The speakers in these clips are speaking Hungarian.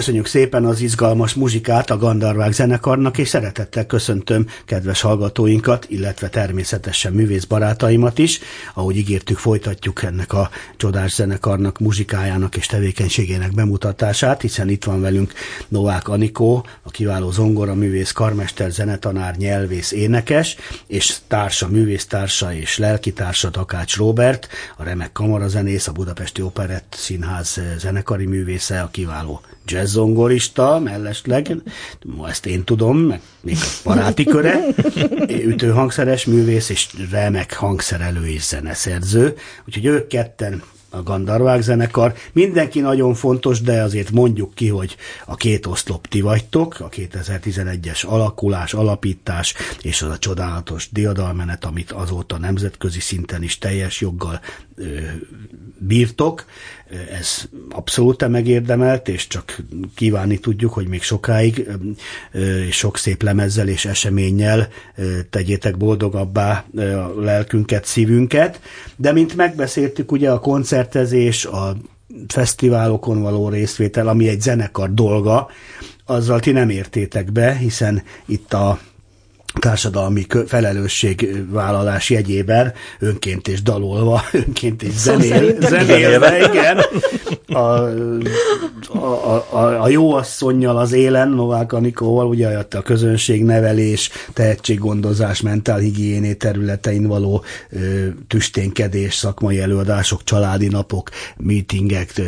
Köszönjük szépen az izgalmas muzsikát a Gandarvák zenekarnak, és szeretettel köszöntöm kedves hallgatóinkat, illetve természetesen művész barátaimat is. Ahogy ígértük, folytatjuk ennek a csodás zenekarnak muzsikájának és tevékenységének bemutatását, hiszen itt van velünk Novák Anikó, a kiváló zongora művész, karmester, zenetanár, nyelvész, énekes, és társa, művésztársa és lelkitársa Takács Robert, a remek kamarazenész, a Budapesti Operett Színház zenekari művésze, a kiváló jazzzongorista, mellesleg, ezt én tudom, meg még a baráti köre, ütőhangszeres művész és remek hangszerelő és zeneszerző, úgyhogy ők ketten a Gandarvák zenekar. Mindenki nagyon fontos, de azért mondjuk ki, hogy a két oszlop ti vagytok, a 2011-es alakulás, alapítás és az a csodálatos diadalmenet, amit azóta nemzetközi szinten is teljes joggal ö, bírtok ez abszolút megérdemelt, és csak kívánni tudjuk, hogy még sokáig, és sok szép lemezzel és eseménnyel tegyétek boldogabbá a lelkünket, szívünket. De mint megbeszéltük, ugye a koncertezés, a fesztiválokon való részvétel, ami egy zenekar dolga, azzal ti nem értétek be, hiszen itt a társadalmi felelősségvállalás jegyében önként és dalolva, önként és zenél, zenélve, igen, a, a, a, a jó asszonynal az élen, Novák Anikóval, ugye a közönségnevelés, tehetséggondozás, mentálhigiéné területein való ö, tüsténkedés, szakmai előadások, családi napok, meetingek, ö,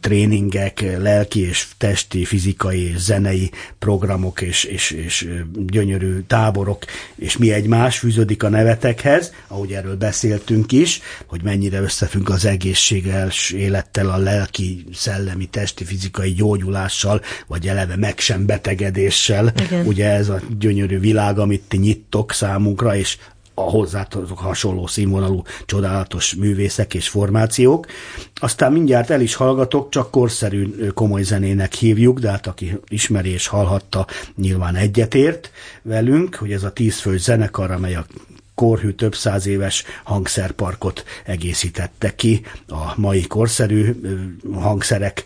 tréningek, lelki és testi, fizikai és zenei programok és, és, és gyönyörű táborok, és mi egymás fűződik a nevetekhez, ahogy erről beszéltünk is, hogy mennyire összefügg az egészséges élettel, a lelki, szellemi, testi, fizikai gyógyulással, vagy eleve meg sem betegedéssel. Igen. Ugye ez a gyönyörű világ, amit ti nyittok számunkra, és a hozzátartozók hasonló színvonalú csodálatos művészek és formációk. Aztán mindjárt el is hallgatok, csak korszerű komoly zenének hívjuk, de hát aki ismeri és hallhatta, nyilván egyetért velünk, hogy ez a tízfő zenekar, amely a korhű több száz éves hangszerparkot egészítette ki a mai korszerű hangszerek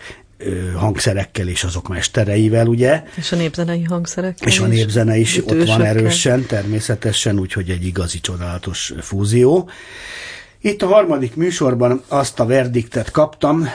hangszerekkel és azok mestereivel, ugye? És a népzenei hangszerekkel. És a népzene is ott van erősen, természetesen, úgyhogy egy igazi csodálatos fúzió. Itt a harmadik műsorban azt a verdiktet kaptam,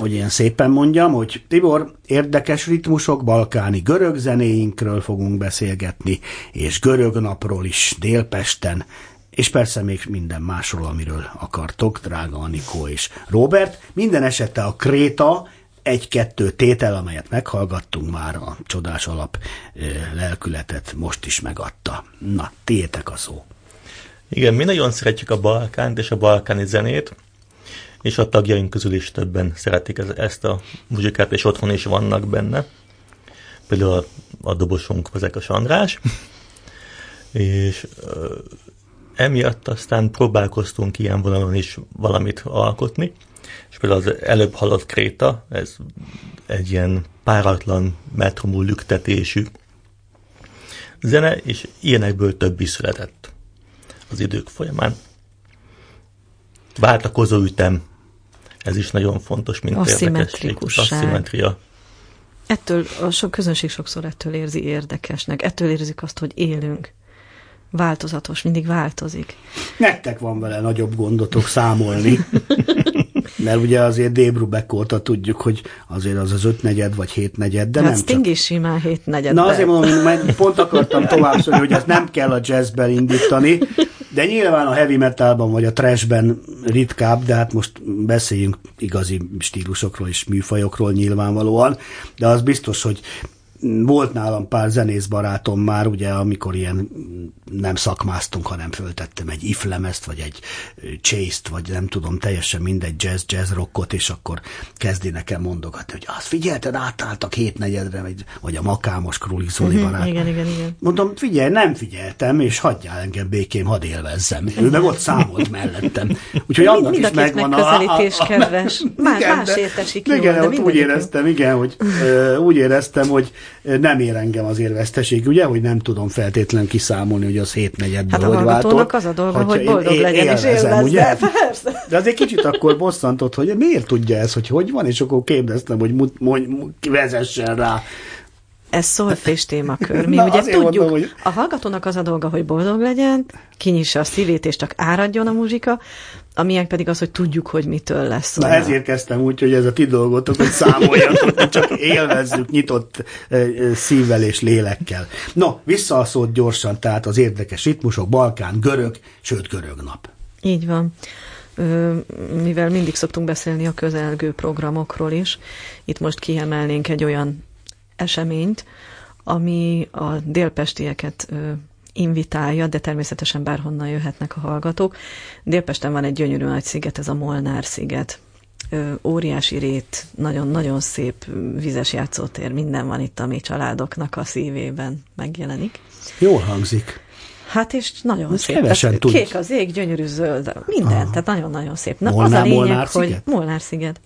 hogy ilyen szépen mondjam, hogy Tibor, érdekes ritmusok, balkáni görög zenéinkről fogunk beszélgetni, és görög napról is Délpesten, és persze még minden másról, amiről akartok, drága Anikó és Robert. Minden esetre a Kréta egy-kettő tétel, amelyet meghallgattunk már, a csodás alap lelkületet most is megadta. Na, tétek a szó. Igen, mi nagyon szeretjük a Balkánt és a balkáni zenét, és a tagjaink közül is többen szeretik ezt a muzsikát, és otthon is vannak benne. Például a, a dobosunk Fazekas András. és ö, emiatt aztán próbálkoztunk ilyen vonalon is valamit alkotni és például az előbb halott Kréta, ez egy ilyen páratlan metromú lüktetésű zene, és ilyenekből több is született az idők folyamán. Váltakozó ütem, ez is nagyon fontos, mint Asszimetria. Ettől a sok közönség sokszor ettől érzi érdekesnek, ettől érzik azt, hogy élünk. Változatos, mindig változik. Nektek van vele nagyobb gondotok számolni. Mert ugye azért Débrubek óta tudjuk, hogy azért az az ötnegyed vagy hétnegyed, de hát nem Sting csak... is simán hétnegyed. Na azért mondom, hogy pont akartam tovább szólni, hogy ezt nem kell a jazzben indítani, de nyilván a heavy metalban vagy a trashben ritkább, de hát most beszéljünk igazi stílusokról és műfajokról nyilvánvalóan, de az biztos, hogy volt nálam pár zenész barátom már, ugye, amikor ilyen nem szakmáztunk, hanem föltettem egy iflemezt, vagy egy chase vagy nem tudom, teljesen mindegy jazz, jazz rockot, és akkor kezdi nekem mondogatni, hogy azt figyelted, átálltak hétnegyedre, vagy, vagy a makámos Kruli Zoli uh-huh, barát. Igen, igen, igen. Mondom, figyelj, nem figyeltem, és hagyjál engem békém, hadd élvezzem. Ő meg ott számolt mellettem. Úgyhogy annak mind is megvan a... a, a, a kedves. Más, igen, más értesik igen, jól, de ott úgy éreztem, igen, hogy úgy éreztem, hogy nem ér engem az érveszteség, ugye, hogy nem tudom feltétlenül kiszámolni, hogy az hétnegyedből hát hogy váltott. az a dolga, hogy boldog én, legyen és élvezem, ugye? Persze. De azért kicsit akkor bosszantott, hogy miért tudja ez, hogy hogy van, és akkor kérdeztem, hogy mondj, vezessen rá ez szolfés témakör. Mi Na, ugye tudjuk, mondom, hogy... a hallgatónak az a dolga, hogy boldog legyen, kinyissa a szívét, és csak áradjon a muzsika, amilyen pedig az, hogy tudjuk, hogy mitől lesz. Na olyan. ezért kezdtem úgy, hogy ez a ti dolgotok, hogy számoljatok, hogy csak élvezzük nyitott szívvel és lélekkel. No, vissza a szót gyorsan, tehát az érdekes ritmusok, Balkán, görög, sőt görög nap. Így van mivel mindig szoktunk beszélni a közelgő programokról is, itt most kiemelnénk egy olyan eseményt, ami a délpestieket invitálja, de természetesen bárhonnan jöhetnek a hallgatók. Délpesten van egy gyönyörű nagy sziget, ez a Molnár sziget. Óriási rét, nagyon-nagyon szép vizes játszótér, minden van itt, ami családoknak a szívében megjelenik. Jól hangzik. Hát és nagyon Most szép. Tehát kék az ég, gyönyörű zöld, minden, Aha. tehát nagyon-nagyon szép. Na, Molnár, az a lényeg, Molnár hogy sziget? Molnár sziget.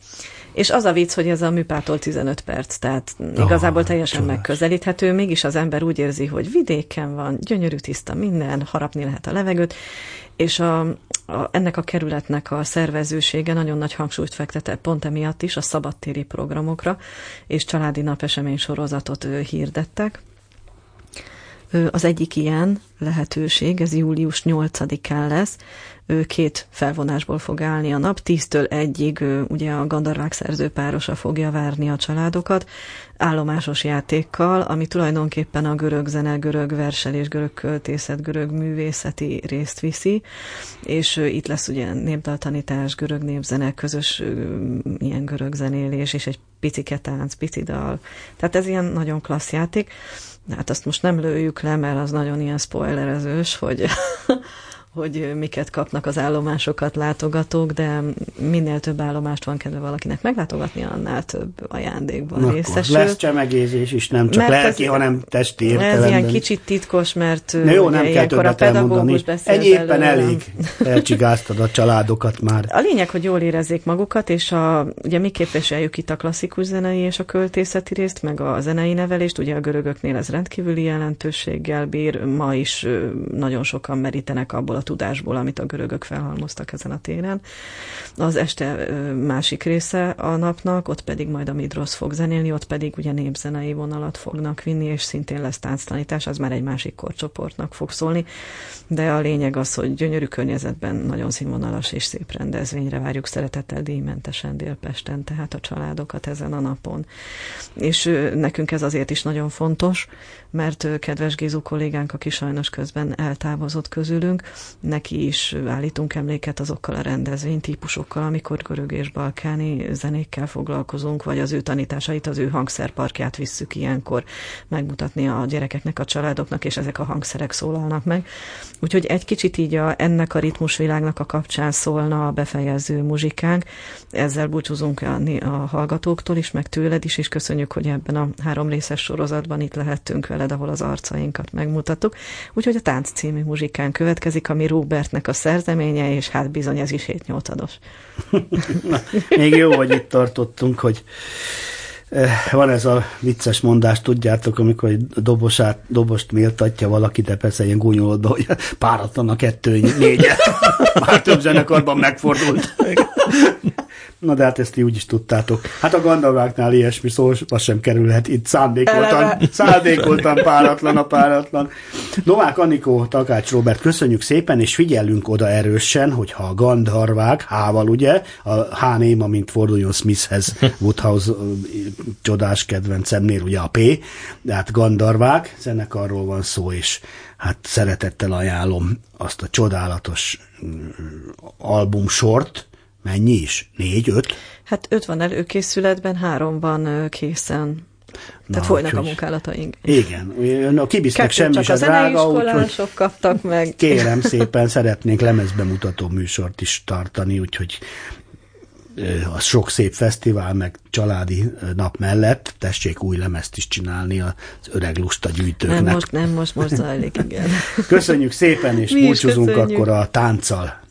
És az a vicc, hogy ez a műpától 15 perc, tehát igazából oh, teljesen csodás. megközelíthető, mégis az ember úgy érzi, hogy vidéken van, gyönyörű tiszta minden, harapni lehet a levegőt, és a, a, ennek a kerületnek a szervezősége nagyon nagy hangsúlyt fektete pont emiatt is a szabadtéri programokra, és családi napesemény sorozatot hirdettek. Az egyik ilyen lehetőség, ez július 8-án lesz, két felvonásból fog állni a nap, tíztől egyig ugye a Gandarvák szerzőpárosa fogja várni a családokat, állomásos játékkal, ami tulajdonképpen a görög zene, görög verselés, görög költészet, görög művészeti részt viszi, és itt lesz ugye népdaltanítás, görög népzene, közös ilyen görög zenélés, és egy picike tánc, pici dal. Tehát ez ilyen nagyon klassz játék. Hát azt most nem lőjük le, mert az nagyon ilyen spoilerezős, hogy hogy miket kapnak az állomásokat látogatók, de minél több állomást van kedve valakinek meglátogatni, annál több ajándékban Na, részesül. Lesz csemegézés is, nem csak mert lelki, ez, hanem testi értelemben. Ez ilyen kicsit titkos, mert Na jó, nem kell többet a elmondani. Egy éppen elég elcsigáztad a családokat már. A lényeg, hogy jól érezzék magukat, és a, ugye mi képviseljük itt a klasszikus zenei és a költészeti részt, meg a zenei nevelést, ugye a görögöknél ez rendkívüli jelentőséggel bír, ma is nagyon sokan merítenek abból a tudásból, amit a görögök felhalmoztak ezen a téren. Az este másik része a napnak, ott pedig majd a Midrosz fog zenélni, ott pedig ugye népzenei vonalat fognak vinni, és szintén lesz tánctanítás, az már egy másik korcsoportnak fog szólni, de a lényeg az, hogy gyönyörű környezetben nagyon színvonalas és szép rendezvényre várjuk szeretettel díjmentesen Délpesten, tehát a családokat ezen a napon. És nekünk ez azért is nagyon fontos, mert kedves Gézu kollégánk, aki sajnos közben eltávozott közülünk, neki is állítunk emléket azokkal a rendezvénytípusokkal, amikor görög és balkáni zenékkel foglalkozunk, vagy az ő tanításait, az ő hangszerparkját visszük ilyenkor megmutatni a gyerekeknek, a családoknak, és ezek a hangszerek szólalnak meg. Úgyhogy egy kicsit így a, ennek a ritmusvilágnak a kapcsán szólna a befejező muzsikánk. Ezzel búcsúzunk a, a hallgatóktól is, meg tőled is, és köszönjük, hogy ebben a három részes sorozatban itt lehettünk veled, ahol az arcainkat megmutattuk. Úgyhogy a Tánc című muzsikán következik, ami Robertnek a szerzeménye, és hát bizony ez is 7 8 Még jó, hogy itt tartottunk, hogy eh, van ez a vicces mondás, tudjátok, amikor egy dobosát, dobost méltatja valaki, de persze ilyen gúnyolodba, hogy páratlan a kettő, négyet. Már több zenekarban megfordult. Na de hát ezt ti úgy is tudtátok. Hát a Gandaváknál ilyesmi szó az sem kerülhet. Itt szándékoltan, szándékoltan páratlan a páratlan. Novák Anikó, Takács Robert, köszönjük szépen, és figyelünk oda erősen, hogyha a Gandharvák, Hával ugye, a H néma, mint forduljon Smithhez, Woodhouse csodás kedvencemnél, ugye a P, de hát Gandarvák, zenekarról van szó, és hát szeretettel ajánlom azt a csodálatos mm, albumsort, Mennyi is? Négy, öt? Hát öt van előkészületben, három van készen. Tehát Na, folynak a munkálataink. Igen, a kibisznek semmi sem drága, úgyhogy kaptak meg. Kérem szépen, szeretnénk lemezbemutató műsort is tartani, úgyhogy a sok szép fesztivál, meg családi nap mellett tessék új lemezt is csinálni az öreg lusta gyűjtőknek. Nem most, nem most, most zajlik, igen. Köszönjük szépen, és búcsúzunk akkor a tánccal.